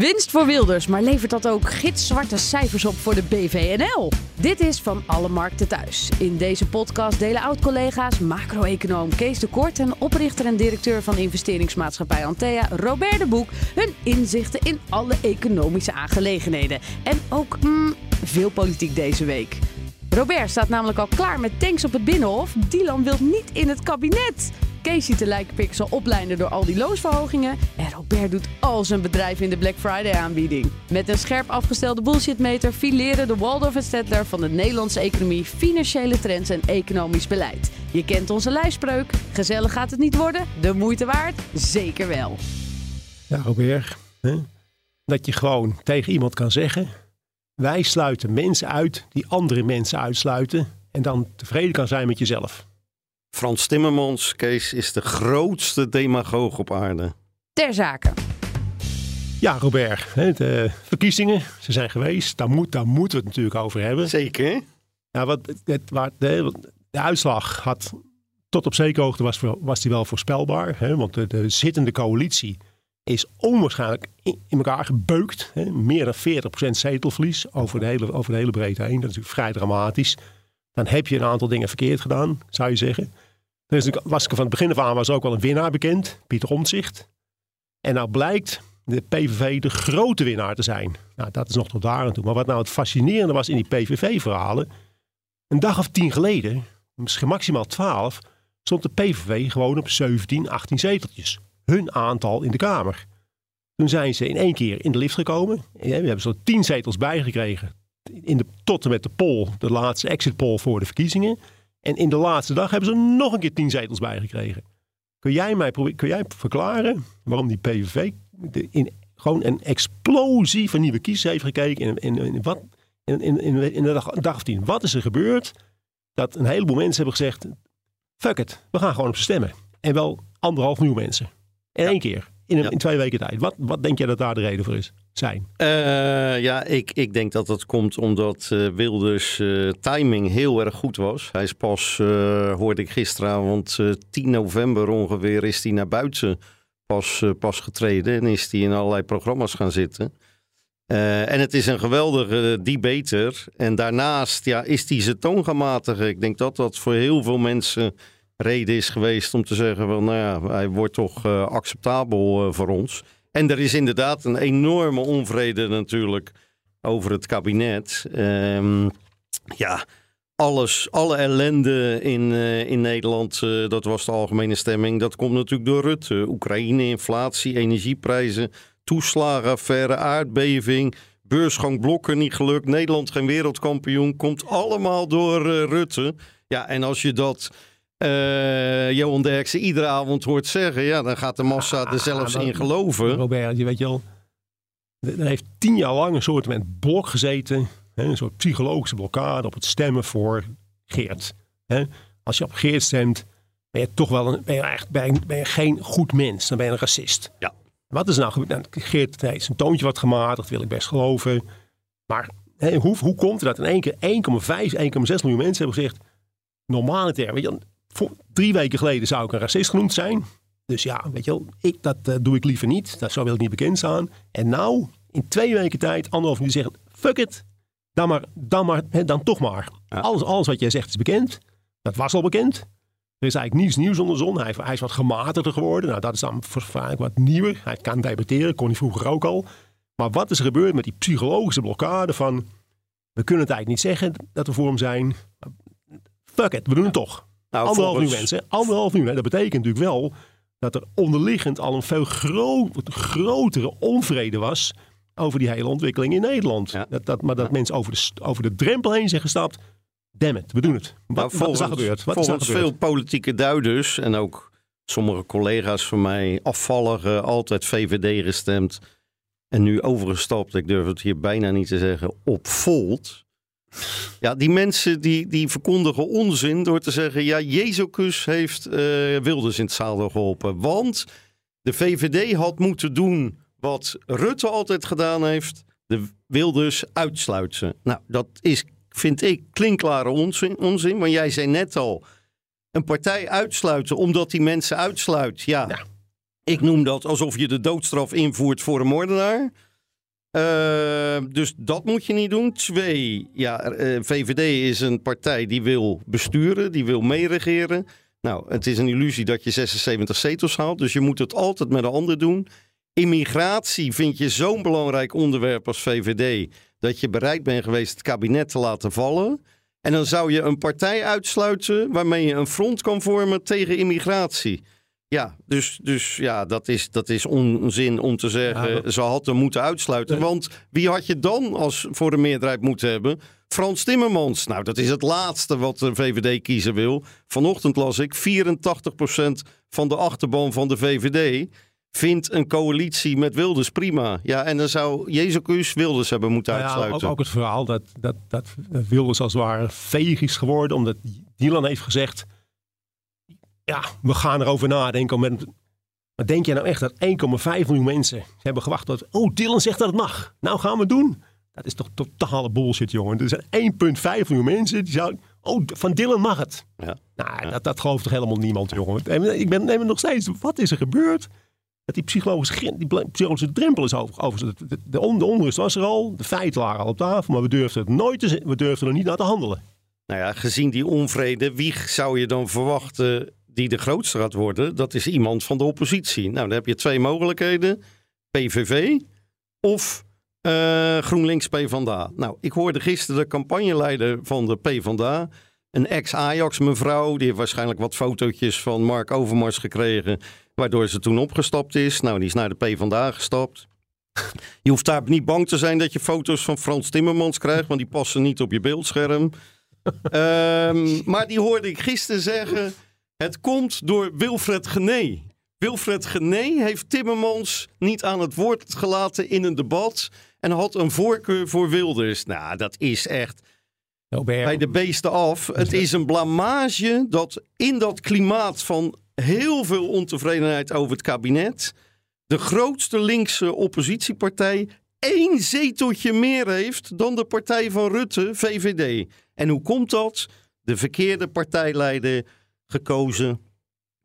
Winst voor Wilders, maar levert dat ook gitzwarte cijfers op voor de BVNL? Dit is Van Alle Markten Thuis. In deze podcast delen oud-collega's macro-econoom Kees de Kort... en oprichter en directeur van investeringsmaatschappij Antea, Robert de Boek... hun inzichten in alle economische aangelegenheden. En ook mm, veel politiek deze week. Robert staat namelijk al klaar met tanks op het Binnenhof. Dylan wil niet in het kabinet. Kees ziet de lijkpixel oplijnen door al die loonsverhogingen. En Robert doet al zijn bedrijf in de Black Friday aanbieding. Met een scherp afgestelde bullshitmeter fileren de Waldorf en Stedtler van de Nederlandse economie, financiële trends en economisch beleid. Je kent onze lijfspreuk. Gezellig gaat het niet worden. De moeite waard? Zeker wel. Ja, Robert. Hè? Dat je gewoon tegen iemand kan zeggen: wij sluiten mensen uit die andere mensen uitsluiten. En dan tevreden kan zijn met jezelf. Frans Timmermans, Kees, is de grootste demagoog op aarde. Ter zake. Ja, Robert, hè, de verkiezingen, ze zijn geweest. Daar, moet, daar moeten we het natuurlijk over hebben. Zeker. Ja, wat, het, waar, de, de uitslag had tot op zekere hoogte was, was die wel voorspelbaar. Hè, want de, de zittende coalitie is onwaarschijnlijk in, in elkaar gebeukt. Hè, meer dan 40% zetelverlies over de, hele, over de hele breedte heen. Dat is natuurlijk vrij dramatisch. Dan heb je een aantal dingen verkeerd gedaan, zou je zeggen. Dus was van het begin af aan was ook wel een winnaar bekend, Pieter Omtzigt. En nou blijkt de PVV de grote winnaar te zijn. Nou, dat is nog tot daar en toe. Maar wat nou het fascinerende was in die PVV-verhalen. Een dag of tien geleden, misschien maximaal twaalf, stond de PVV gewoon op 17, 18 zeteltjes. Hun aantal in de Kamer. Toen zijn ze in één keer in de lift gekomen. We hebben zo tien zetels bijgekregen. In de, tot en met de poll, de laatste exit poll voor de verkiezingen. En in de laatste dag hebben ze nog een keer tien zetels bijgekregen. Kun jij mij kun jij verklaren waarom die PVV de, in, gewoon een explosie van nieuwe kiezers heeft gekeken? Wat, in, in, in, de dag, dag of tien. Wat is er gebeurd? Dat een heleboel mensen hebben gezegd: fuck it, we gaan gewoon op ze stemmen. En wel anderhalf miljoen mensen. In één keer. In, een, in, twee weken tijd. Wat, wat denk jij dat daar de reden voor is? Zijn? Uh, ja, ik, ik denk dat dat komt omdat uh, Wilders uh, timing heel erg goed was. Hij is pas, hoorde ik gisteravond, 10 november ongeveer, is hij naar buiten pas, pas getreden. En is hij in allerlei programma's gaan zitten. en het is een geweldige debater. En daarnaast ja, is hij zijn toon. Ik denk dat dat voor heel veel mensen reden is geweest om te zeggen: van, nou ja, hij wordt toch acceptabel voor ons. En er is inderdaad een enorme onvrede natuurlijk over het kabinet. Um, ja, alles, alle ellende in, uh, in Nederland, dat was de algemene stemming. Dat komt natuurlijk door Rutte. Oekraïne, inflatie, energieprijzen, toeslagenaffaire, aardbeving. Beursgang blokken niet gelukt. Nederland geen wereldkampioen. Komt allemaal door Rutte. Ja, en als je dat uh, Johan Derksen iedere avond hoort zeggen, ja, dan gaat de massa er zelfs in geloven. Robert, je weet je al, er heeft tien jaar lang een soort met blok gezeten, hè, een soort psychologische blokkade op het stemmen voor Geert. Hè. Als je op Geert stemt, ben je toch wel een, ben je echt, ben je, ben je geen goed mens, dan ben je een racist. Ja. Wat is nou gebeurd? Nou, Geert heeft zijn toontje wat gematigd, wil ik best geloven. Maar hè, hoe, hoe komt het dat in één keer 1,5, 1,6 miljoen mensen hebben gezegd, normale termen, weet je, drie weken geleden zou ik een racist genoemd zijn. Dus ja, weet je wel, ik, dat uh, doe ik liever niet. Dat zou wil ik niet bekend staan. En nou, in twee weken tijd, anderhalf uur zeggen, fuck it. Dan, maar, dan, maar, dan toch maar. Ja. Alles, alles wat jij zegt is bekend. Dat was al bekend. Er is eigenlijk niets nieuws onder de zon. Hij, hij is wat gematigder geworden. Nou, dat is dan vaak wat nieuwer. Hij kan debatteren, kon hij vroeger ook al. Maar wat is er gebeurd met die psychologische blokkade van... we kunnen het eigenlijk niet zeggen dat we voor hem zijn. Fuck it, we doen het toch. Nou, anderhalf uur mensen. Anderhalf. Dat betekent natuurlijk wel dat er onderliggend al een veel gro grotere onvrede was over die hele ontwikkeling in Nederland. Ja. Dat, dat, maar dat ja. mensen over de, over de drempel heen zijn gestapt. Damn it, we doen het. Wat, nou, volgens, wat is er gebeurd? Wat volgens is gebeurd? veel politieke duiders en ook sommige collega's van mij afvallig altijd VVD gestemd en nu overgestapt, ik durf het hier bijna niet te zeggen, op Volt. Ja, die mensen die, die verkondigen onzin door te zeggen... ja, Jezus heeft uh, Wilders in het zadel geholpen. Want de VVD had moeten doen wat Rutte altijd gedaan heeft... de Wilders uitsluiten. Nou, dat is, vind ik, klinkklare onzin, onzin. Want jij zei net al, een partij uitsluiten omdat die mensen uitsluit. Ja, ja. ik noem dat alsof je de doodstraf invoert voor een moordenaar... Uh, dus dat moet je niet doen. Twee, ja, eh, VVD is een partij die wil besturen, die wil meeregeren. Nou, het is een illusie dat je 76 zetels haalt, dus je moet het altijd met een ander doen. Immigratie vind je zo'n belangrijk onderwerp als VVD dat je bereid bent geweest het kabinet te laten vallen. En dan zou je een partij uitsluiten waarmee je een front kan vormen tegen immigratie. Ja, dus, dus ja, dat is, dat is onzin om te zeggen, ze had hem moeten uitsluiten. Want wie had je dan als voor de meerderheid moeten hebben? Frans Timmermans. Nou, dat is het laatste wat de VVD kiezen wil. Vanochtend las ik, 84% van de achterban van de VVD vindt een coalitie met Wilders prima. Ja, en dan zou Jezus Wilders hebben moeten nou ja, uitsluiten. Ook, ook, het verhaal dat, dat, dat Wilders als het ware veeg is geworden, omdat Dylan heeft gezegd ja, we gaan erover nadenken. Met, maar denk je nou echt dat 1,5 miljoen mensen hebben gewacht tot... Oh, Dylan zegt dat het mag. Nou gaan we het doen. Dat is toch totale bullshit, jongen. Er zijn 1,5 miljoen mensen die zouden... Oh, van Dylan mag het. Ja. Nou, Dat, dat gelooft toch helemaal niemand, jongen. Ik ben neem nog steeds... Wat is er gebeurd? Dat die psychologische, die psychologische drempel is over. over de, de, de, onrust was er al. De feiten waren al op tafel. Maar we durfden het nooit te, we durfden er niet naar te handelen. Nou ja, gezien die onvrede, wie zou je dan verwachten die de grootste gaat worden, dat is iemand van de oppositie. Nou, dan heb je twee mogelijkheden. PVV of uh, GroenLinks PvdA. Nou, ik hoorde gisteren de campagneleider van de PvdA, een ex-Ajax mevrouw, die heeft waarschijnlijk wat fotootjes van Mark Overmars gekregen, waardoor ze toen opgestapt is. Nou, die is naar de PvdA gestapt. Je hoeft daar niet bang te zijn dat je foto's van Frans Timmermans krijgt, want die passen niet op je beeldscherm. um, maar die hoorde ik gisteren zeggen het komt door Wilfred Gené. Wilfred Gené heeft Timmermans niet aan het woord gelaten in een debat en had een voorkeur voor Wilders. Nou, dat is echt bij de beesten af. Het is een blamage dat in dat klimaat van heel veel ontevredenheid over het kabinet de grootste linkse oppositiepartij één zeteltje meer heeft dan de partij van Rutte, VVD. En hoe komt dat? De verkeerde partijleider gekozen.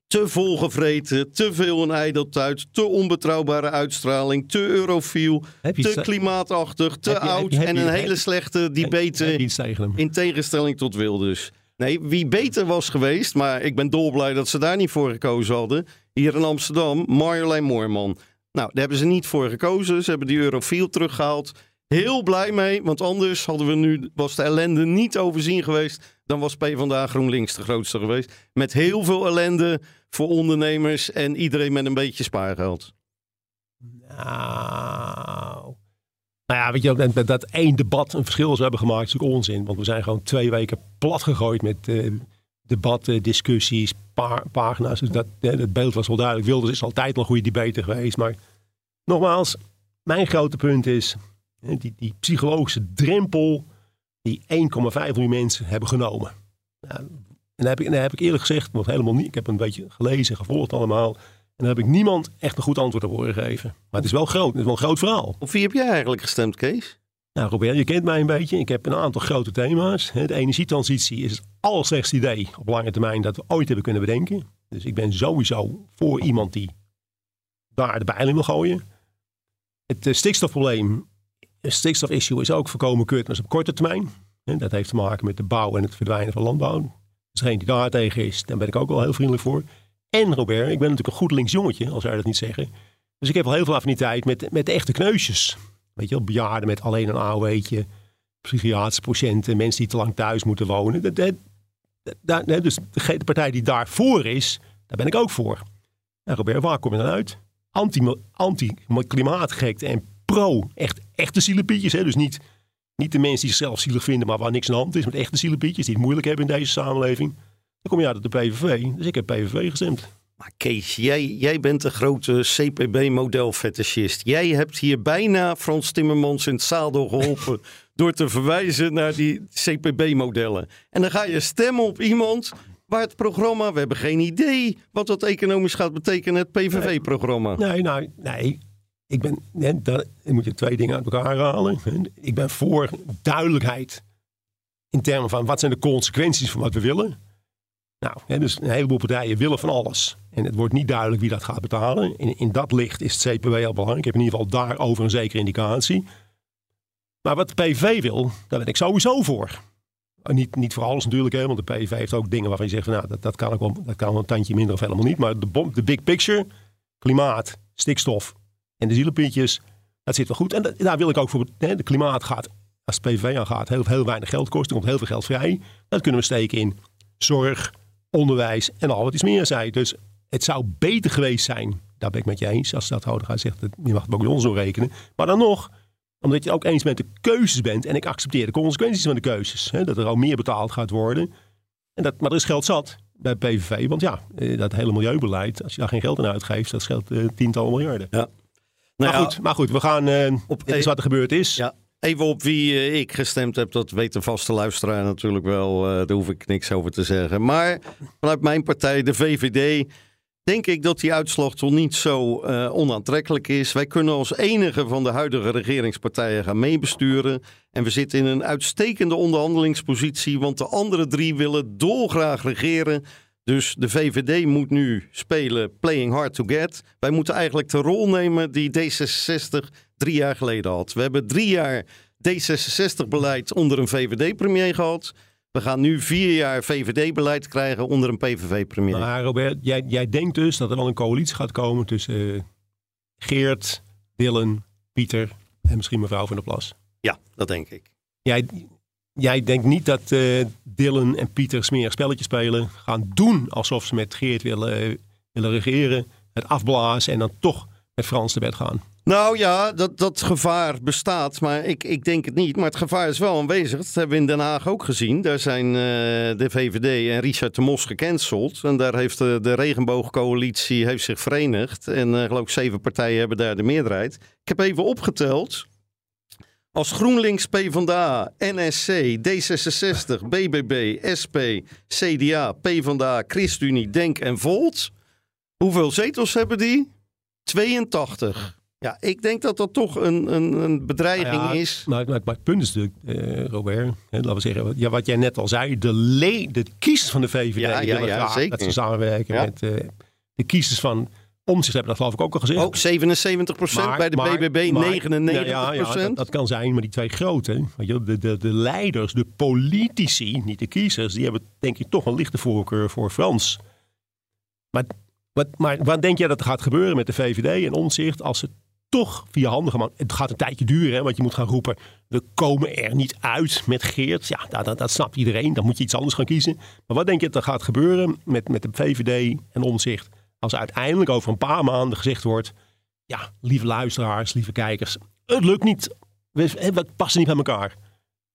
Te volgevreten, te veel een ijdeltuit, te onbetrouwbare uitstraling, te eurofiel, te klimaatachtig, te oud en een hele slechte debate in tegenstelling tot Wilders. Nee, wie beter was geweest, maar ik ben dolblij dat ze daar niet voor gekozen hadden. Hier in Amsterdam, Marjolein Moorman. Nou, daar hebben ze niet voor gekozen. Ze hebben die eurofiel teruggehaald. Heel blij mee, want anders hadden we nu, was de ellende niet overzien geweest dan was PvdA GroenLinks de grootste geweest. Met heel veel ellende voor ondernemers en iedereen met een beetje spaargeld. Nou, nou ja, weet je, dat, dat één debat een verschil zou hebben gemaakt, is natuurlijk onzin. Want we zijn gewoon twee weken plat gegooid met uh, debatten, discussies, pagina's. Dus dat, het beeld was wel duidelijk. Wilders is altijd een goede debater geweest. Maar nogmaals, mijn grote punt is die, die psychologische drempel die 1,5 miljoen mensen hebben genomen. Nou, en dan heb, ik, heb ik eerlijk gezegd, want helemaal niet, ik heb een beetje gelezen, gevolgd allemaal. En dan heb ik niemand echt een goed antwoord op horen geven. Maar het is wel groot, het is wel een groot verhaal. Op wie heb jij eigenlijk gestemd, Kees? Nou, Robert, je kent mij een beetje. Ik heb een aantal grote thema's. De energietransitie is het allerslechtste idee op lange termijn dat we ooit hebben kunnen bedenken. Dus ik ben sowieso voor iemand die daar de bijlen wil gooien. Het eh, stikstofprobleem stikstofissue is ook voorkomen kut, maar op korte termijn. En dat heeft te maken met de bouw en het verdwijnen van landbouw. Dus degene die daar tegen is, daar ben ik ook wel heel vriendelijk voor. En Robert, ik ben natuurlijk een goed links jongetje, als wij dat niet zeggen. Dus ik heb wel heel veel affiniteit met, met de echte kneusjes. Weet je wel, bejaarden met alleen een AOW'tje, psychiatrische patiënten, mensen die te lang thuis moeten wonen. Dat, dat, dus de, partij die daarvoor is, daar ben ik ook voor. En Robert, waar kom je dan uit? Anti-klimaatgekte en pro. Echt, echte zielepietjes. Hè? Dus niet, niet de mensen die zichzelf zielig vinden, maar waar niks aan de hand is. Met echte zielepietjes die het moeilijk hebben in deze samenleving. Dan kom je uit de PVV. Dus ik heb PVV gestemd. Maar Kees, jij, jij bent een grote CPB-modelfetischist. Jij hebt hier bijna Frans Timmermans in het zadel geholpen door te verwijzen naar die CPB-modellen. En dan ga je stemmen op iemand waar het programma, we hebben geen idee wat dat economisch gaat betekenen, het PVV-programma. Nee, nou, nee. Ik ben, nee, dan moet je twee dingen uit elkaar halen. Ik ben voor duidelijkheid in termen van wat zijn de consequenties van wat we willen. Nou, hè, dus een heleboel partijen willen van alles. En het wordt niet duidelijk wie dat gaat betalen. In, in dat licht is het CPW al belangrijk. Ik heb in ieder geval daarover een zekere indicatie. Maar wat de PVV wil, daar ben ik sowieso voor. Niet, niet voor alles natuurlijk, hè, want de PVV heeft ook dingen waarvan je zegt: van, nou, dat, dat, kan ook wel, dat kan een tandje minder of helemaal niet. Maar de, de big picture, klimaat, stikstof en de zielenpuntjes, dat zit wel goed. En da- daar wil ik ook voor. Hè, de klimaat gaat, als het PVV aan gaat, heel, heel weinig geld kosten. Er komt heel veel geld vrij. Dat kunnen we steken in zorg, onderwijs en al wat iets meer zei. Dus het zou beter geweest zijn, daar ben ik met je eens, als de stadhouder zegt, dat- je mag het ook bij ons doorrekenen. Maar dan nog, omdat je ook eens met de keuzes bent en ik accepteer de consequenties van de keuzes. Hè, dat er al meer betaald gaat worden. En dat, maar er is geld zat bij PVV, want ja, eh, dat hele milieubeleid, als je daar geen geld aan uitgeeft, dat scheelt eh, tientallen miljarden. Nou maar, ja, goed, maar goed, we gaan, eh Op- dit is wat er gebeurd is. Ja, even op wie eh, ik gestemd heb, dat weet de vaste luisteraar natuurlijk wel. eh, daar hoef ik niks over te zeggen. Maar vanuit mijn partij, de VVD, denk ik dat die uitslag toch niet zo onaantrekkelijk is. Wij kunnen als enige van de huidige regeringspartijen gaan meebesturen. En we zitten in een uitstekende onderhandelingspositie, want de andere drie willen dolgraag regeren. Dus de VVD moet nu spelen playing hard to get. Wij moeten eigenlijk de rol nemen die D66 drie jaar geleden had. We hebben drie jaar D66-beleid onder een VVD-premier gehad. We gaan nu vier jaar VVD-beleid krijgen onder een PVV-premier. Maar Robert, jij, jij denkt dus dat er wel een coalitie gaat komen tussen eh, Geert, Dylan, Pieter en misschien mevrouw van der Plas. Ja, dat denk ik. Jij, jij denkt niet dat eh Dylan en Pieter smerig spelletjes spelen, gaan doen alsof ze met Geert willen, eh, willen regeren, het afblazen en dan toch met Frans te bed gaan. Nou ja, dat, dat gevaar bestaat, maar ik, ik denk het niet. Maar het gevaar is wel aanwezig. Dat hebben we in Den Haag ook gezien. Daar zijn eh, de VVD en Richard de Mos gecanceld. En daar heeft de, regenboogcoalitie heeft zich verenigd. En geloof ik zeven partijen hebben daar de meerderheid. Ik heb even opgeteld. Als GroenLinks, PvdA, NSC, D66, BBB, SP, CDA, PvdA, ChristenUnie, Denk en Volt. Hoeveel zetels hebben die? 82. Ja, ik denk dat dat toch een, een, een bedreiging Nou ja, is. Maar het punt is natuurlijk, eh, Robert, hè, laten we zeggen, ja, wat jij net al zei, de, le de kiezers van de VVD Ja, ja, willen ja, graag zeker. dat ze samenwerken met eh, de kiezers van Omtzigt hebben dat geloof ik ook al gezegd. Ook 77 Maar- bij de maar- BBB maar- 99 Ja, ja, dat, dat kan zijn, maar die twee grote, de, de, de leiders, de politici, niet de kiezers, die hebben denk ik toch een lichte voorkeur voor Frans. Maar, wat, maar wat denk jij dat er gaat gebeuren met de VVD en Omtzigt als ze toch via handen gaan? Het gaat een tijdje duren, hè, want je moet gaan roepen, we komen er niet uit met Geert. Ja, dat, dat, dat snapt iedereen, dan moet je iets anders gaan kiezen. Maar wat denk je dat er gaat gebeuren met, met de VVD en Omtzigt als uiteindelijk over een paar maanden gezegd wordt ja, lieve luisteraars, lieve kijkers, het lukt niet. We, passen niet bij elkaar.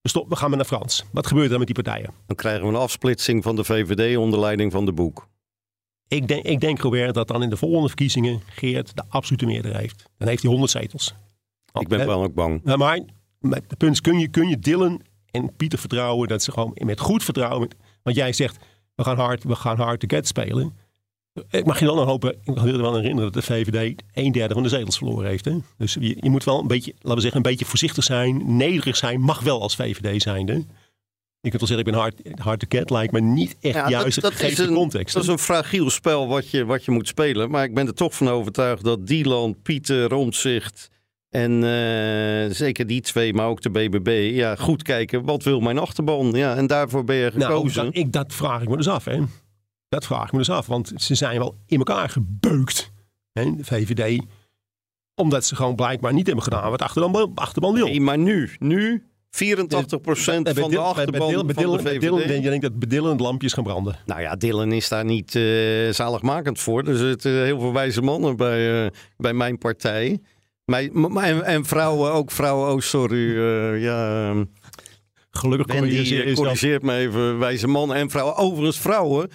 We, stop, we gaan maar naar Frans. Wat gebeurt er dan met die partijen? Dan krijgen we een afsplitsing van de VVD onder leiding van de Boek. Ik denk, ik denk Robert, dat dan in de volgende verkiezingen Geert de absolute meerderheid heeft. Dan heeft hij 100 zetels. Ik ben Hè? wel ook bang. Nou, maar het punt is, kun je, kun je Dylan en Pieter vertrouwen dat ze gewoon met goed vertrouwen... met- want jij zegt, we gaan hard, we gaan hard to get spelen. Ik mag je dan nog hopen, ik wil je wel herinneren dat de VVD een derde van de zetels verloren heeft. Hè? Dus je, je moet wel een beetje, laten we zeggen, een beetje voorzichtig zijn. Nederig zijn mag wel als VVD zijnde. Je kunt wel zeggen, ik ben hard, hard to get, lijkt me niet echt Ja, juist dat, dat, is een, context. dat is een fragiel spel wat je, wat je moet spelen. Maar ik ben er toch van overtuigd dat Dylan, Pieter, Romtzigt en eh, zeker die twee, maar ook de BBB, ja, goed kijken. Wat wil mijn achterban? Ja, en daarvoor ben je Nou, gekozen. dat, ik, dat vraag ik me dus af. Hè. Dat vraag ik me dus af. Want ze zijn wel in elkaar gebeukt. Hè, de VVD. Omdat ze gewoon blijkbaar niet hebben gedaan wat de achterban, achterban wil. Nee, maar nu, nu 84 En bij van de achterban Dil- bij van de Dylan- bij Dylan- VVD. Je denkt dat bedillend lampjes gaan branden. Nou ja, Dylan is daar niet eh, zaligmakend voor. Er zitten heel veel wijze mannen bij, eh, bij mijn partij. Mij, en, en vrouwen, ook vrouwen. Oh, sorry. eh, ja, Gelukkig Wendy dat. corrigeert me even. Wijze mannen en vrouwen. Overigens, vrouwen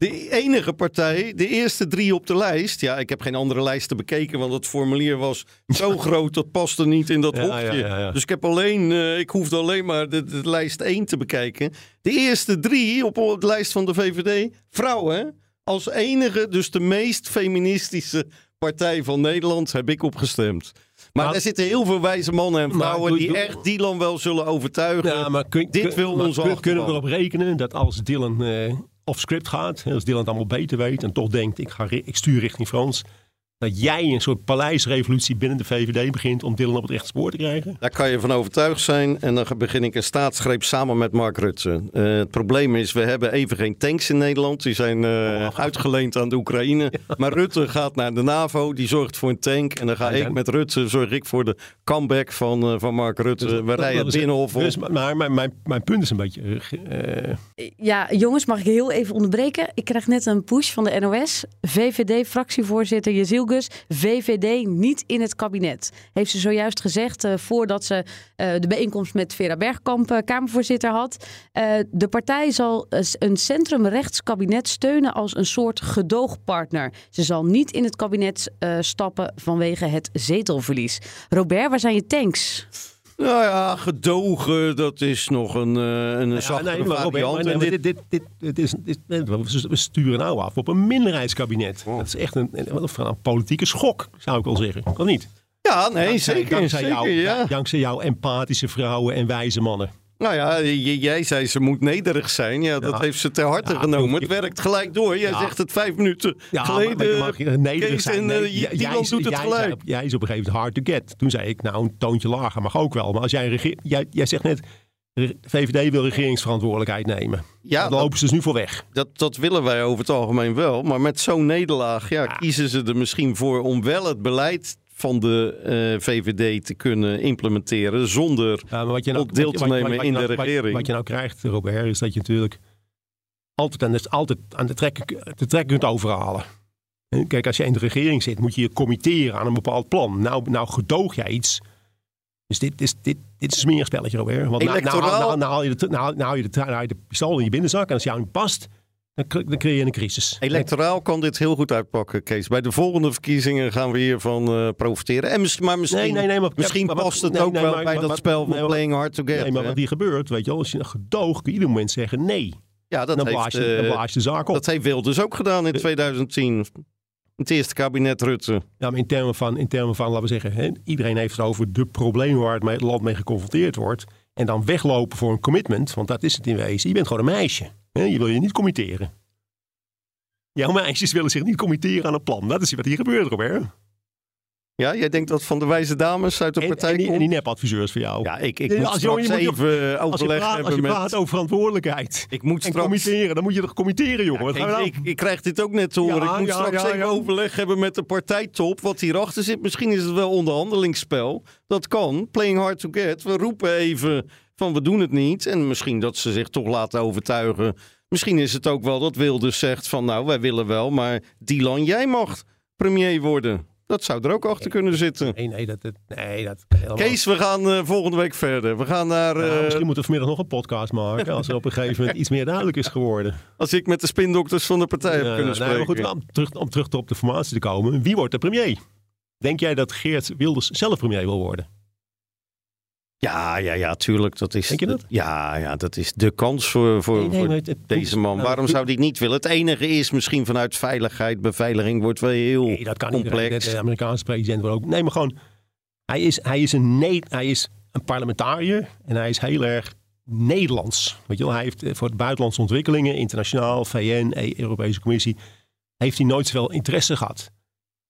De enige partij, de eerste drie op de lijst. Ja, ik heb geen andere lijsten bekeken, want het formulier was zo groot dat paste niet in dat Ja, hokje. ja, ja, ja. Dus ik heb alleen, eh, ik hoefde alleen maar de, de lijst 1 te bekijken. De eerste drie op, op de lijst van de VVD, vrouwen. Als enige, dus de meest feministische partij van Nederland, heb ik opgestemd. Maar er zitten heel veel wijze mannen en vrouwen die echt Dylan wel zullen overtuigen. Ja, maar kun, Dit wil onze kun- kunnen we erop rekenen dat als Dylan eh off script gaat, als Dylan het allemaal beter weet en toch denkt ik, ga, ik stuur richting Frans, dat jij een soort paleisrevolutie binnen de VVD begint om Dylan op het rechte spoor te krijgen? Daar kan je van overtuigd zijn. En dan begin ik een staatsgreep samen met Mark Rutte. Eh, het probleem is, we hebben even geen tanks in Nederland. Die zijn eh, uitgeleend aan de Oekraïne. Maar Rutte gaat naar de NAVO. Die zorgt voor een tank. En dan ga Ja, ik dan- met Rutte zorg ik voor de comeback van, eh, van Mark Rutte. we Dat- rijden het binnenhof dus, maar mijn, mijn, mijn punt is een beetje. Ja, jongens, mag ik heel even onderbreken? Ik krijg net een push van de NOS. VVD-fractievoorzitter VVD niet in het kabinet. Heeft ze zojuist gezegd eh, voordat ze eh, de bijeenkomst met Vera Bergkamp, eh, Kamervoorzitter, had. De partij zal een centrumrechtskabinet steunen als een soort gedoogpartner. Ze zal niet in het kabinet stappen vanwege het zetelverlies. Robert, waar zijn je tanks? Nou ja, gedogen, dat is nog een, eh een ja, nee, maar variant. nee, maar dit- dit, dit, is, dit- we we sturen nou af op een minderheidskabinet. Oh. Dat is echt een, een, een politieke schok, zou ik wel zeggen. Kan niet? ja, nee, Dankzij- zeker. Dankzij, zeker jou, ja. dankzij jouw empathische vrouwen en wijze mannen. Nou ja, jij zei ze moet nederig zijn. Ja, dat Ja. heeft ze ter harte Ja, genomen. Het werkt gelijk door. Jij Ja. zegt het vijf minuten Ja, geleden. maar, maar je mag nederig Kees zijn. en eh, jij- doet het gelijk. Jij is op een gegeven moment hard to get. Toen zei ik, nou, een toontje lager mag ook wel. Maar als jij, regeer, jij, jij zegt net, VVD wil regeringsverantwoordelijkheid nemen. Ja, Daar dat, lopen ze dus nu voor weg. dat, dat willen wij over het algemeen wel. Maar met zo'n nederlaag ja, kiezen ze er misschien voor om wel het beleid van de eh, VVD te kunnen implementeren zonder Ja, wat je nou, Op deel te nemen wat- wat in de regering. Wat je nou krijgt, Robert, is dat je natuurlijk altijd aan de, altijd aan de trekken, de trekken kunt overhalen. En Kijk, als je in de regering zit, moet je je committeren aan een bepaald plan. Nou, nou gedoog jij iets. Dus dit is, dit, dit is een smeerspelletje, Robert. Want nou, nou, nou, nou, haal je de, nou, nou haal je de, nou haal je de pistool in je binnenzak. En als jou niet past, dan, creëer je een crisis. Electoraal kan dit heel goed uitpakken, Kees. Bij de volgende verkiezingen gaan we hiervan eh, profiteren. En maar misschien, Nee, nee, nee, maar- misschien maar past het nee, ook nee, wel maar- bij dat spel van Playing Hard Together. Nee, maar wat hier gebeurt, weet je wel, als je een gedoog kun je ieder moment zeggen nee. ja, dat dan, heeft, blaas je, eh, dan blaas je de zaak op. dat heeft Wilders ook gedaan in 2010. Het eerste kabinet Rutte. Ja, maar in termen van, in termen van laten we zeggen, hè, iedereen heeft het over de problemen waar het mee- het land mee geconfronteerd wordt. En dan weglopen voor een commitment, want dat is het in wezen. Je bent gewoon een meisje. Je wil je niet committeren. Jouw meisjes willen zich niet committeren aan een plan. Dat is wat hier gebeurt, Robert. Ja, jij denkt dat van de wijze dames uit de En, partij en, die, en die nepadviseurs voor jou. Ja, ik, ik moet als straks je even als je overleg praat, als je met... praat over verantwoordelijkheid Ik moet en straks... committeren, dan moet je toch committeren, jongen. Wat Ja, gaan we ik, nou? ik, ik krijg dit ook net te horen. Ja, ik moet ja, straks even overleg hebben met de partijtop. Wat hierachter zit. Misschien is het wel onderhandelingsspel. Dat kan. Playing hard to get. We roepen even van we doen het niet. En misschien dat ze zich toch laten overtuigen. Misschien is het ook wel dat Wilders zegt van nou wij willen wel. Maar Dylan jij mag premier worden. Dat zou er ook achter kunnen zitten. Nee, nee, dat, nee, dat helemaal Kees, we gaan eh, volgende week verder. We gaan naar... Nou, eh, misschien moeten we vanmiddag nog een podcast maken. Als er op een gegeven moment iets meer duidelijk is geworden. Als ik met de spindokters van de partij heb kunnen nou, maar spreken. goed, om terug, om terug op de formatie te komen. Wie wordt de premier? Denk jij dat Geert Wilders zelf premier wil worden? Ja, ja, ja, tuurlijk. Dat is, Denk je dat? Ja, ja, dat is de kans voor, voor, Nee, nee, voor maar het- het- deze man. nou, Waarom het- zou die niet willen? Het enige is misschien vanuit veiligheid. Beveiliging wordt wel heel Nee, dat kan complex. De, de Amerikaanse president wil ook. Nee, maar gewoon. Hij is, hij is, een, ne hij is een parlementariër en hij is heel erg Nederlands. Weet je wel, hij heeft eh, voor buitenlandse ontwikkelingen, internationaal, VN, E- Europese Commissie, heeft hij nooit zoveel interesse gehad.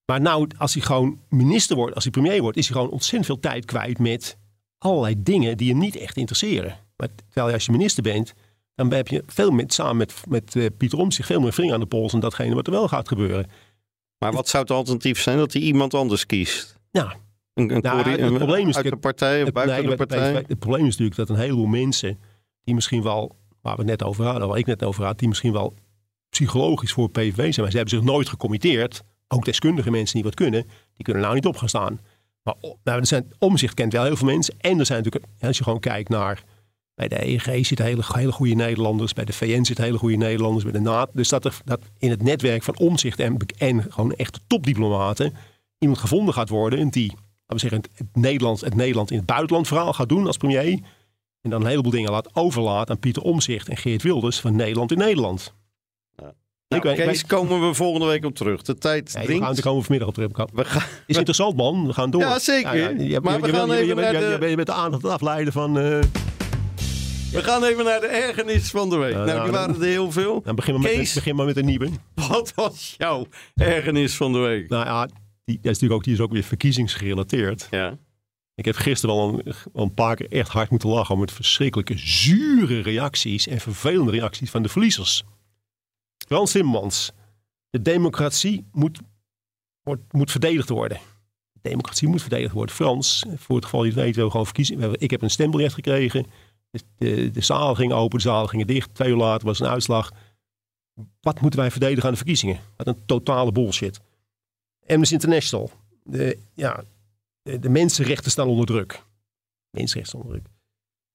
Maar nou, als hij gewoon minister wordt, als hij premier wordt, is hij gewoon ontzettend veel tijd kwijt met allerlei dingen die hem niet echt interesseren. Maar terwijl je als je minister bent, dan heb je veel met, samen met, met eh, Pieter Omtzigt veel meer vinger aan de pols en datgene wat er wel gaat gebeuren. Maar wat zou het alternatief zijn? Dat hij iemand anders kiest? Ja, Een, een Nou, het probleem is- uit de partij of buiten nee, de partij? Het, het probleem is natuurlijk dat een heleboel mensen die misschien wel, waar we het net over hadden, waar ik net over had, die misschien wel psychologisch voor PVV zijn, maar ze hebben zich nooit gecommitteerd. Ook deskundige mensen die wat kunnen, die kunnen nou niet op gaan staan. Maar nou, zijn, omzicht kent wel heel veel mensen. En er zijn natuurlijk, als je gewoon kijkt naar Bij de EEG zitten hele, hele goede Nederlanders. Bij de VN zitten hele goede Nederlanders. Bij de NATO. Dus dat, er, dat in het netwerk van omzicht en, en gewoon echte topdiplomaten iemand gevonden gaat worden die laten we zeggen, het, Nederland, het Nederland in het buitenland verhaal gaat doen als premier. En dan een heleboel dingen laat overlaten aan Pieter Omzicht en Geert Wilders van Nederland in Nederland. Nou, ik, Kees, komen we volgende week op terug. De tijd nee, dringt. We gaan er komen vanmiddag op terug. We gaan, is interessant man, we gaan door. Ja, zeker. Ja, ja, je, maar we gaan even naar de... Je met de aandacht afleiden van... Uh... We gaan even naar de ergernis van de week. nou, nou die waren er heel veel. Dan begin maar, met, begin maar met een nieuwe. Wat was jouw ergernis van de week? Nou ja, die, is natuurlijk ook, die is ook weer verkiezingsgerelateerd. Ja. Ik heb gisteren al een, al een paar keer echt hard moeten lachen om het verschrikkelijke zure reacties en vervelende reacties van de verliezers. Frans Timmermans, de democratie moet, wordt, moet verdedigd worden. De democratie moet verdedigd worden. Frans, voor het geval je het weet, we gewoon verkiezen. Ik heb een stembiljet gekregen. De, de, de zaal ging open, de zaal ging dicht. Twee uur later was een uitslag. Wat moeten wij verdedigen aan de verkiezingen? Wat een totale bullshit. Amnesty International. De, ja, de, de mensenrechten staan onder druk. Mensenrechten onder druk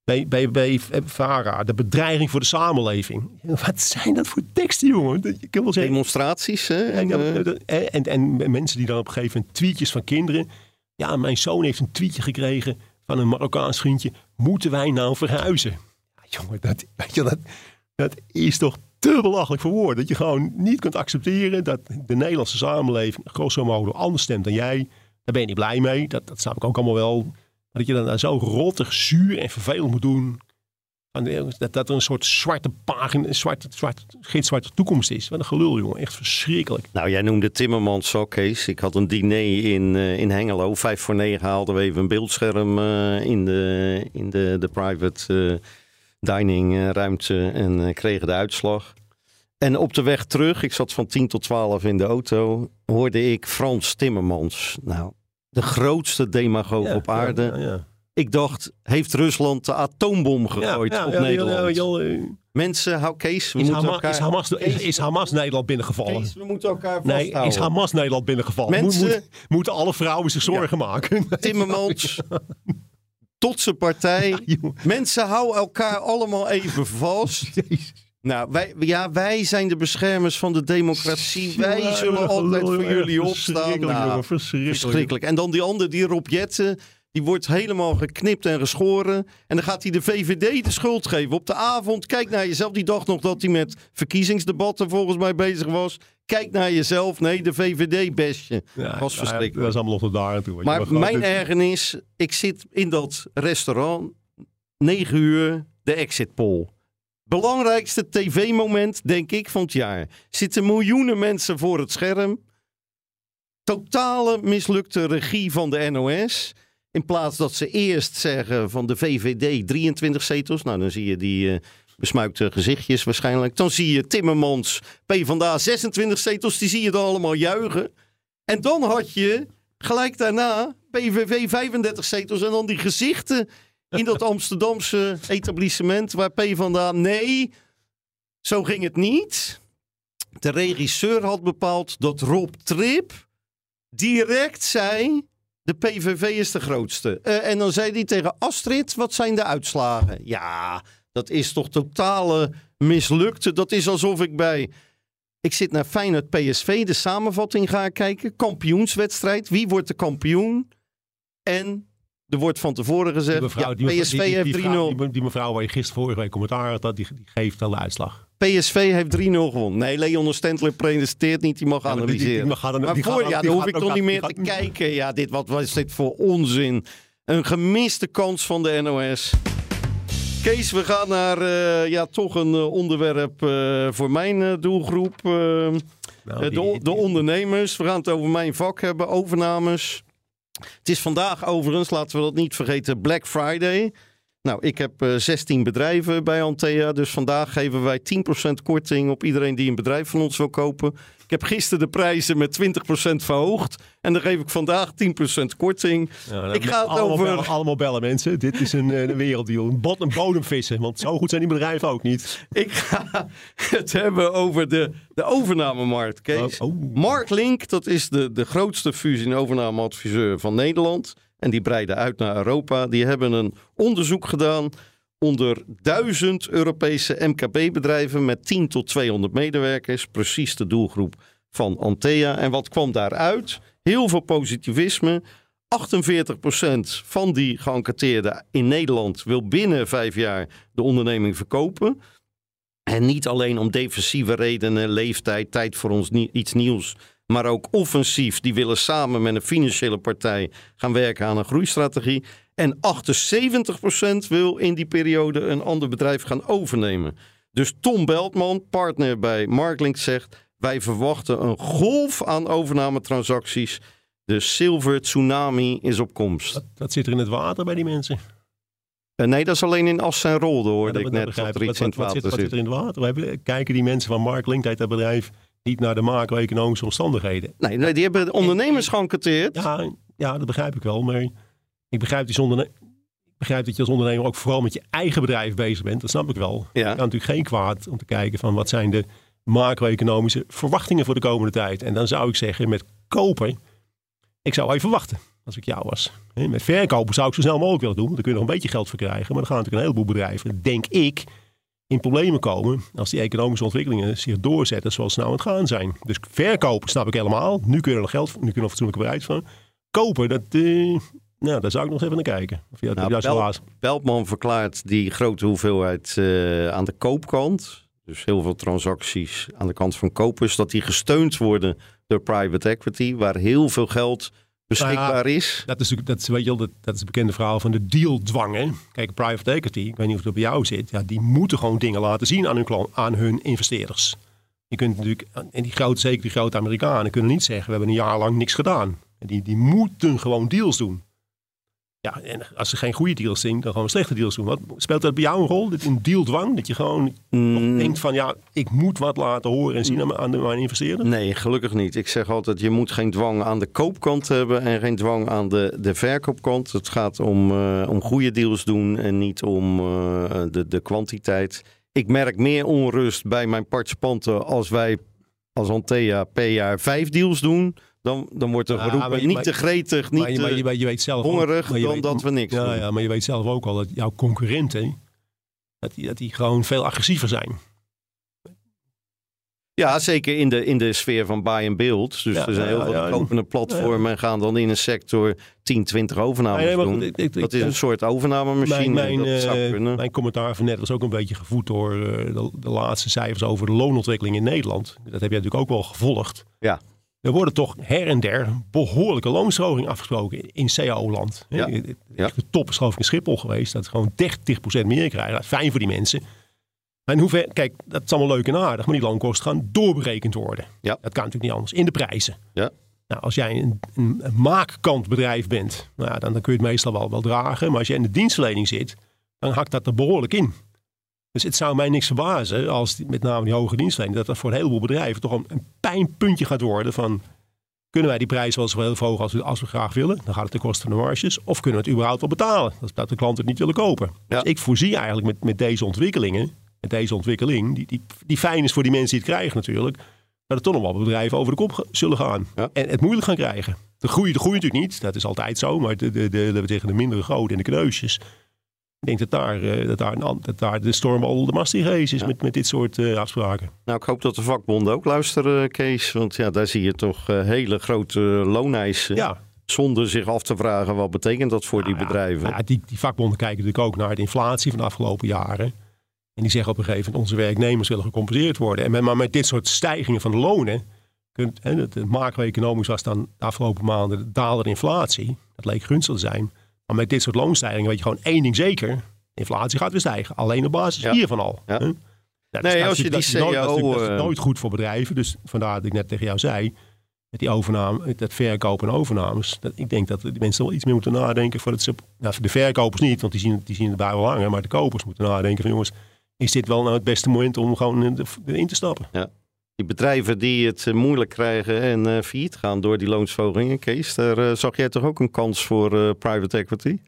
bij, bij, bij VARA, de bedreiging voor de samenleving. Wat zijn dat voor teksten, jongen? Kan wel zeggen, Demonstraties, hè? En, en, en, en, mensen die dan op een gegeven moment tweetjes van kinderen. Ja, mijn zoon heeft een tweetje gekregen van een Marokkaans vriendje. Moeten wij nou verhuizen? Ja, jongen, dat, weet je, dat, dat is toch te belachelijk voor woorden. Dat je gewoon niet kunt accepteren dat de Nederlandse samenleving grosso modo anders stemt dan jij. Daar ben je niet blij mee. Dat, dat snap ik ook allemaal wel dat je dan zo rottig, zuur en vervelend moet doen. Dat, dat er een soort zwarte pagina, geen zwarte toekomst is. Wat een gelul, jongen. Echt verschrikkelijk. Nou, jij noemde Timmermans zo, Kees. Ik had een diner in, uh, in Hengelo. Vijf voor negen haalden we even een beeldscherm uh, in, de, in de, de private uh, dining ruimte en kregen de uitslag. En op de weg terug, ik zat van 10 tot 12 in de auto, hoorde ik Frans Timmermans. Nou, de grootste demagoog op aarde. Ja, ik dacht, heeft Rusland de atoombom gegooid op Nederland? Mensen, hou Kees, we is, moeten elkaar... is, Hamas, is Hamas Nederland binnengevallen? Kees, we moeten elkaar. Nee, is Hamas Nederland binnengevallen? Mensen, moeten alle vrouwen zich zorgen maken? Timmermans, tot zijn partij. Mensen, hou elkaar allemaal even vast. Nou, wij, ja, wij zijn de beschermers van de democratie. Wij zullen altijd voor jullie opstaan. Nou, verschrikkelijk. En dan die andere, die Rob Jetten, die wordt helemaal geknipt en geschoren. En dan gaat hij de VVD de schuld geven. Op de avond, kijk naar jezelf. Die dacht nog dat hij met verkiezingsdebatten volgens mij bezig was. Kijk naar jezelf. Nee, de VVD-bestje. Ja, was verschrikkelijk. dat is allemaal nog daar toe. Maar mijn ergernis, ik zit in dat restaurant. 9 uur, de exit poll. Belangrijkste tv-moment, denk ik, van het jaar. Zitten miljoenen mensen voor het scherm. Totale mislukte regie van de NOS. In plaats dat ze eerst zeggen van de VVD 23 zetels. Nou, dan zie je die uh, besmuikte gezichtjes waarschijnlijk. Dan zie je Timmermans, PvdA 26 zetels. Die zie je dan allemaal juichen. En dan had je gelijk daarna PVV 35 zetels. En dan die gezichten in dat Amsterdamse etablissement waar P vandaan. Nee, zo ging het niet. De regisseur had bepaald dat Rob Trip direct zei: de PVV is de grootste. Uh, en dan zei hij tegen Astrid: wat zijn de uitslagen? Ja, dat is toch totale mislukte. Dat is alsof ik bij. Ik zit naar Feyenoord PSV, de samenvatting ga kijken. Kampioenswedstrijd. Wie wordt de kampioen? En er wordt van tevoren gezegd, mevrouw, ja, die, PSV die, heeft 3-0. Die, die, mevrouw waar je gisteren vorige week commentaar had, die, die geeft al de uitslag. PSV heeft 3-0 gewonnen. Nee, Leon Stentler presenteert niet, die mag ja, analyseren. Die, maar voor, ja, dan hoef ik toch niet meer te kijken. Ja, dit, wat was dit voor onzin? Een gemiste kans van de NOS. Kees, we gaan naar uh, ja, toch een uh, onderwerp uh, voor mijn doelgroep. Nou, de, de ondernemers. We gaan het over mijn vak hebben, overnames. Het is vandaag overigens, laten we dat niet vergeten, Black Friday. Nou, ik heb uh, eh, 16 bedrijven bij Antea. Dus vandaag geven wij 10% korting op iedereen die een bedrijf van ons wil kopen. Ik heb gisteren de prijzen met 20% verhoogd. En dan geef ik vandaag 10% korting. Ja, ik ga het allemaal over... Bellen, allemaal bellen mensen. Dit is een, een werelddeal. Een, bot, een bodemvissen. Want zo goed zijn die bedrijven ook niet. Ik ga het hebben over de, de overnamemarkt, Kees. Oh, oh. Marklink, dat is de, de grootste fusie- en overnameadviseur van Nederland. En die breiden uit naar Europa. Die hebben een onderzoek gedaan onder 1000 Europese MKB-bedrijven met 10 tot 200 medewerkers. Precies de doelgroep van Antea. En wat kwam daaruit? Heel veel positivisme. 48% van die geënquêteerden in Nederland wil binnen vijf jaar de onderneming verkopen. En niet alleen om defensieve redenen, leeftijd, tijd voor ons iets nieuws. Maar ook offensief. Die willen samen met een financiële partij gaan werken aan een groeistrategie. En 78% wil in die periode een ander bedrijf gaan overnemen. Dus Tom Beltman, partner bij Marklink, zegt: Wij verwachten een golf aan overnametransacties. De silver tsunami is op komst. Dat, zit er in het water bij die mensen. Uh, nee, dat is alleen in Assen en Rolde, hoorde ik net. Dat er iets in het water wat, zit. Wat zit er in het water? Kijken die mensen van Mark Link, dat bedrijf, niet naar de macro-economische omstandigheden. Nee, nee, die hebben ondernemers geënquêteerd. Ja, ja, dat begrijp ik wel. Maar ik begrijp, die ik begrijp dat je als ondernemer ook vooral met je eigen bedrijf bezig bent. Dat snap ik wel. Ja. kan natuurlijk geen kwaad om te kijken van wat zijn de macro-economische verwachtingen voor de komende tijd. En dan zou ik zeggen, met kopen, ik zou even wachten als ik jou was. Met verkopen zou ik zo snel mogelijk willen doen. Dan kun je nog een beetje geld voor krijgen. Maar dan gaan natuurlijk een heleboel bedrijven, denk ik, in problemen komen als die economische ontwikkelingen zich doorzetten zoals ze nou aan het gaan zijn. Dus verkopen snap ik helemaal. Nu kunnen we geld, nu kunnen we fatsoenlijke bereid van. Kopen, dat, uh, nou, daar zou ik nog even naar kijken. Of nou, Bel Beltman verklaart die grote hoeveelheid uh, aan de koopkant. Dus heel veel transacties aan de kant van kopers. Dat die gesteund worden door private equity. Waar heel veel geld beschikbaar nou is. Dat is, dat, is, weet je, dat, dat is het bekende verhaal van de dealdwang. Hè? Kijk, private equity, ik weet niet of het bij jou zit. Ja, die moeten gewoon dingen laten zien aan hun, klant, aan hun investeerders. Je kunt natuurlijk, en die grote, zeker die grote Amerikanen, kunnen niet zeggen: we hebben een jaar lang niks gedaan. Die, die moeten gewoon deals doen. Ja, en als ze geen goede deals zien, dan gaan we slechte deals doen. Wat, speelt dat bij jou een rol? Dit in dealdwang? Dat je gewoon mm. denkt van ja, ik moet wat laten horen en zien aan, aan de, mijn investeerder? Nee, gelukkig niet. Ik zeg altijd, je moet geen dwang aan de koopkant hebben en geen dwang aan de, de verkoopkant. Het gaat om, uh, om goede deals doen en niet om uh, de, de kwantiteit. Ik merk meer onrust bij mijn participanten als wij als Antea per jaar vijf deals doen dan, dan wordt er geroepen, niet te gretig, niet maar je, je, je weet zelf hongerig, ook, dan dat we niks ja, Ja, maar je weet zelf ook al dat jouw concurrenten, dat die, dat die gewoon veel agressiever zijn. Ja, zeker in de, in de sfeer van buy and build. Dus er zijn heel veel ja, kopende platformen en gaan dan in een sector 10, 20 overnames doen. dat is een soort overnamemachine. Mijn, mijn, uh, mijn commentaar van net was ook een beetje gevoed door uh, de, de, laatste cijfers over de loonontwikkeling in Nederland. Dat heb jij natuurlijk ook wel gevolgd. Ja. Er worden toch her en der behoorlijke loonsverhoging afgesproken in CAO-land. Ja. De top is geloof ik in Schiphol geweest. Dat gewoon 30% meer krijgen. Dat is fijn voor die mensen. Maar in hoeverre, kijk, dat is allemaal leuk en aardig. Maar die loonkosten gaan doorberekend worden. Ja. Dat kan natuurlijk niet anders. In de prijzen. Ja. Nou, als jij een, een, maakkantbedrijf bent, nou ja, dan, dan kun je het meestal wel, wel dragen. Maar als je in de dienstverlening zit, dan hakt dat er behoorlijk in. Dus het zou mij niks verbazen als met name die hoge dienstverlening, dat dat voor een heleboel bedrijven toch een, een pijnpuntje gaat worden van kunnen wij die prijs wel zo heel hoog als we, als we graag willen? Dan gaat het ten koste van de marges. Of kunnen we het überhaupt wel betalen? Dat, de klanten het niet willen kopen. Dus ik voorzie eigenlijk met, met deze ontwikkelingen, deze ontwikkeling, die, die, die fijn is voor die mensen die het krijgen natuurlijk, dat er toch nog wel bedrijven over de kop zullen gaan. En het moeilijk gaan krijgen. De groei, de groei natuurlijk niet, dat is altijd zo, maar de, de, de, de, de mindere grote en de kneusjes, ik denk dat daar, uh, dat daar, dat daar de storm al de mast in is met, met dit soort uh, afspraken. Nou, ik hoop dat de vakbonden ook luisteren, Kees. Want ja, daar zie je toch uh, hele grote looneisen. Ja. Zonder zich af te vragen wat betekent dat voor die bedrijven. Ja, die, die vakbonden kijken natuurlijk ook naar de inflatie van de afgelopen jaren. En die zeggen op een gegeven moment, onze werknemers willen gecompenseerd worden. En met, maar met dit soort stijgingen van de lonen, kunt, hè, het macro-economisch was dan de afgelopen maanden de dalende inflatie. Dat leek gunstig te zijn. Maar met dit soort loonstijgingen weet je gewoon één ding zeker. Inflatie gaat weer stijgen. Alleen op basis hiervan al. Ja. nee, als je die CEO... Dat is, nooit, nooit goed voor bedrijven. Dus vandaar dat ik net tegen jou zei... Met die overname, dat verkopen en overnames. Dat, ik denk dat de mensen wel iets meer moeten nadenken. Voor, het, nou, voor de verkopers niet, want die zien, die zien het bij wel hangen. Maar de kopers moeten nadenken van jongens... Is dit wel nou het beste moment om gewoon in te stappen? Ja. Die bedrijven die het eh, moeilijk krijgen en uh, failliet gaan door die loonsverhogingen, Kees, daar uh, zag jij toch ook een kans voor uh, private equity?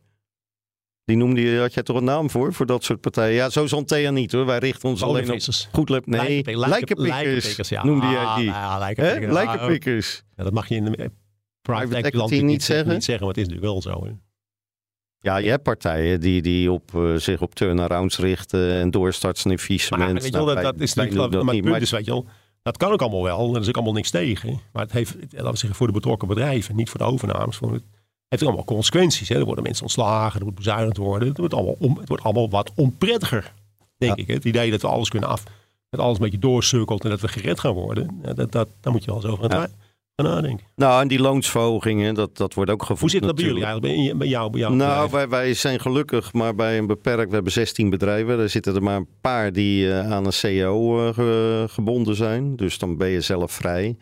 Die noemde je, had jij toch een naam voor, voor dat soort partijen? Ja, zo Antea niet hoor. Wij richten ons alleen op goed. Nee, lijkenpikkers ja. noemde jij die. Ah, lijkenpikkers. lijkenpikkers. Ja, dat mag je in de private, private equity niet, niet, zeggen. niet zeggen, maar het is natuurlijk wel zo. Hè? Ja, je hebt partijen die, die op, uh, zich op turnarounds richten en in faillissement. Maar, weet je wel, dat, dat is natuurlijk, punt is, weet je wel, dat kan ook allemaal wel. Er is ook allemaal niks tegen. Maar het heeft, laten we zeggen, voor de betrokken bedrijven, niet voor de overnames. Voor het, heeft allemaal consequenties. Hè. Er worden mensen ontslagen, er moet bezuinigd worden. Het wordt allemaal, om, het wordt allemaal wat onprettiger, denk Ja. ik. Hè. Het idee dat we alles kunnen af, dat alles een beetje doorcirkelt en dat we gered gaan worden. Dat, dat, daar moet je wel eens over gaan, Ja. Nadenken. Nou, en die loonsverhogingen, dat, dat wordt ook gevoed Hoe zit dat bij jullie eigenlijk? Bij, bij jou, bij jou Nou, wij, wij zijn gelukkig maar bij een beperkt. We hebben 16 bedrijven. Er zitten er maar een paar die eh, aan een CEO eh, ge- gebonden zijn. Dus dan ben je zelf vrij.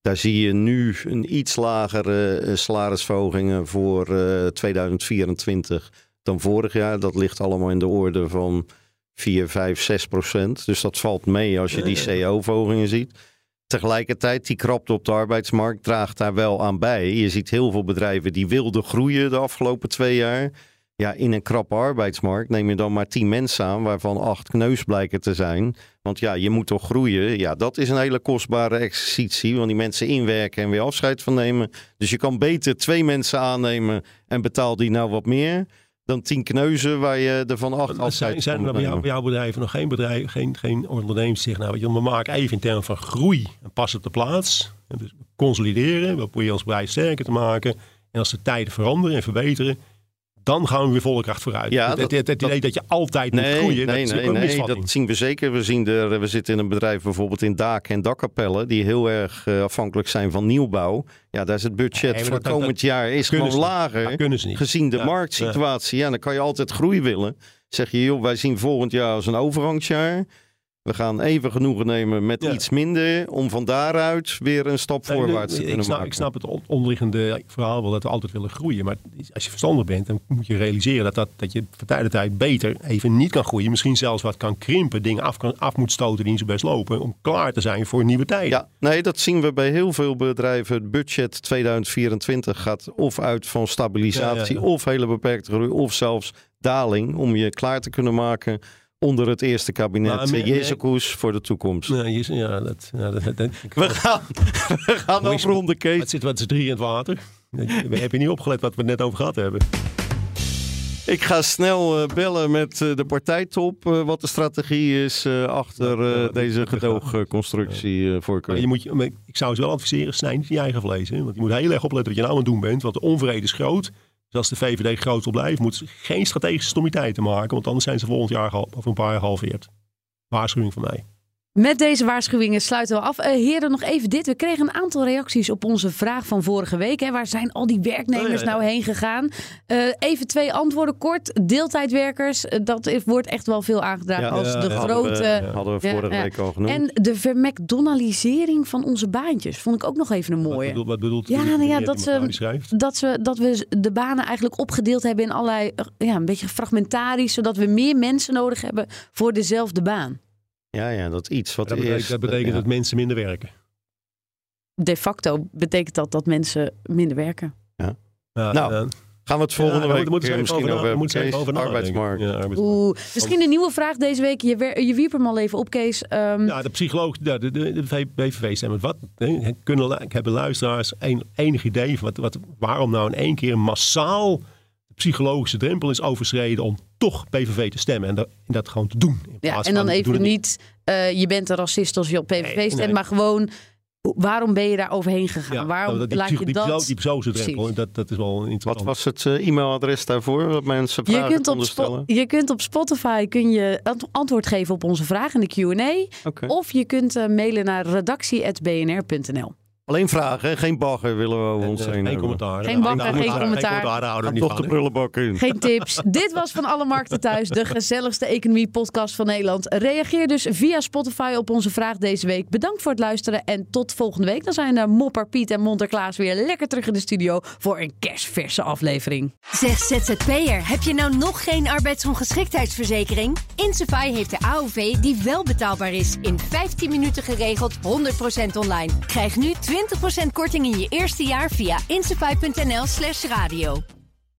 Daar zie je nu een iets lagere eh, salarisverhogingen voor eh, 2024 dan vorig jaar. Dat ligt allemaal in de orde van 4, 5, 6 procent. Dus dat valt mee als je die CEO-verhogingen ziet. Tegelijkertijd, die krapte op de arbeidsmarkt draagt daar wel aan bij. Je ziet heel veel bedrijven die wilden groeien de afgelopen twee jaar. Ja, in een krappe arbeidsmarkt neem je dan maar tien mensen aan, waarvan acht kneus blijken te zijn. Want ja, je moet toch groeien. Ja, dat is een hele kostbare exercitie, want die mensen inwerken en weer afscheid van nemen. Dus je kan beter twee mensen aannemen en betaal die nou wat meer dan tien kneuzen waar je er van acht afscheid zijn, er bij, jou, nemen. bij jouw bedrijven nog geen, bedrijf, geen, geen ondernemers die nou, weet je, we maken even in termen van groei en passen op de plaats. En dus consolideren, we proberen ons bedrijf sterker te maken. En als de tijden veranderen en verbeteren, dan gaan we weer volle kracht vooruit. Ja, het, dat- het, het idee dat je altijd moet groeien, nee, dat nee, nee, dat zien we zeker. We, zien er, we zitten in een bedrijf bijvoorbeeld in daken en dakkapellen... die heel erg eh, afhankelijk zijn van nieuwbouw. Ja, daar is het budget Nee, voor dat- komend jaar is gewoon lager... Dat kunnen ze niet. gezien de Ja, marktsituatie. Ja, dan kan je altijd groei willen. Zeg je, joh, wij zien volgend jaar als een overgangsjaar... We gaan even genoegen nemen met Ja. iets minder... om van daaruit weer een stap Nee, voorwaarts te ik, kunnen snap, maken. ik snap het on- onderliggende verhaal wel dat we altijd willen groeien. Maar als je verstandig bent, dan moet je realiseren dat, dat, dat je van tijd tot tijd beter even niet kan groeien. Misschien zelfs wat kan krimpen, dingen af, kan, af moet stoten die niet zo best lopen. Om klaar te zijn voor nieuwe tijden. Ja, nee, dat zien we bij heel veel bedrijven. Het budget 2024 gaat of uit van stabilisatie, Ja, ja, ja. of hele beperkte groei, of zelfs daling. Om je klaar te kunnen maken onder het eerste kabinet. Maar, Jezus voor de toekomst. Ja, dat, ja, dat, We gaan, we gaan afronden, Kees. Het zit wat is drie in het water. Heb je niet opgelet wat we het net over gehad hebben? Ik ga snel eh, bellen met eh, de partijtop. eh, wat de strategie is achter deze gedoogconstructie voorkeur. je moet, je- ik zou ze wel adviseren, snij niet je eigen vlees. Hè? Want je moet heel erg opletten wat je nou aan het doen bent. Want de onvrede is groot. Dus als de VVD groot wil blijven, moeten ze geen strategische stommiteiten maken. Want anders zijn ze volgend jaar over een paar jaar gehalveerd. Waarschuwing van mij. Met deze waarschuwingen sluiten we af. Eh, heren, nog even dit. We kregen een aantal reacties op onze vraag van vorige week. Hè. Waar zijn al die werknemers Oh, ja, ja. nou heen gegaan? Eh, even twee antwoorden kort. Deeltijdwerkers, eh, dat is- wordt echt wel veel aangedragen Ja, als ja, de ja. grote... hadden we, hadden we vorige ja. week al genoemd. En de vermcdonaldisering van onze baantjes vond ik ook nog even een Wat, mooie. bedoel, wat bedoelt Ja, u, nou ja, dat ze-? Dat, we, dat we de banen eigenlijk opgedeeld hebben in allerlei, ja, een beetje fragmentarisch, zodat we meer mensen nodig hebben voor dezelfde baan. Ja, ja, dat iets wat Dat betekent, eerst... dat, betekent ja. dat mensen minder werken. De facto betekent dat dat mensen minder werken. Ja, Nou, ja. Gaan we het volgende Ja, week even misschien over, over Kees? over nadenken. arbeidsmarkt. Ja, arbeidsmarkt. Oeh, misschien een nieuwe vraag deze week. Je, wer- je wierp hem al even op, Kees. Ehm, Ja, de psycholoog, de, de, de BVV stemmen. Wat kunnen, hebben luisteraars een, enig idee van wat, wat, waarom nou in één keer massaal psychologische drempel is overschreden om toch PVV te stemmen en dat, en dat gewoon te doen. In ja, en dan even niet, eh, je bent een racist als je op PVV Nee, stemt, nee. maar gewoon, waarom ben je daar overheen gegaan? Ja, waarom dat- die, laat je die, dat... die drempel, dat, dat is wel Wat interessant. was het eh, e-mailadres daarvoor? Dat mensen Je vragen kunt, op stellen? je kunt op Spotify kun je ant- antwoord geven op onze vraag in de Q&A. Of je kunt eh, mailen naar redactie.bnr.nl. Alleen vragen, geen bagger willen we over ons eh, heen geen commentaar. Geen bakken, geen commentaar. Geen commentaar, daar houden toch de prullenbak in. Geen tips. Dit was van alle markten thuis, de gezelligste economie-podcast van Nederland. Reageer dus via Spotify op onze vraag deze week. Bedankt voor het luisteren en tot volgende week. Dan zijn de Mopper Piet en Monter Klaas weer lekker terug in de studio voor een kerstverse aflevering. Zeg ZZP'er, heb je nou nog geen arbeidsongeschiktheidsverzekering? Insafai heeft de AOV die wel betaalbaar is. In 15 minuten geregeld, 100% online. Krijg nu 20% korting in je eerste jaar via insafai.nl slash radio.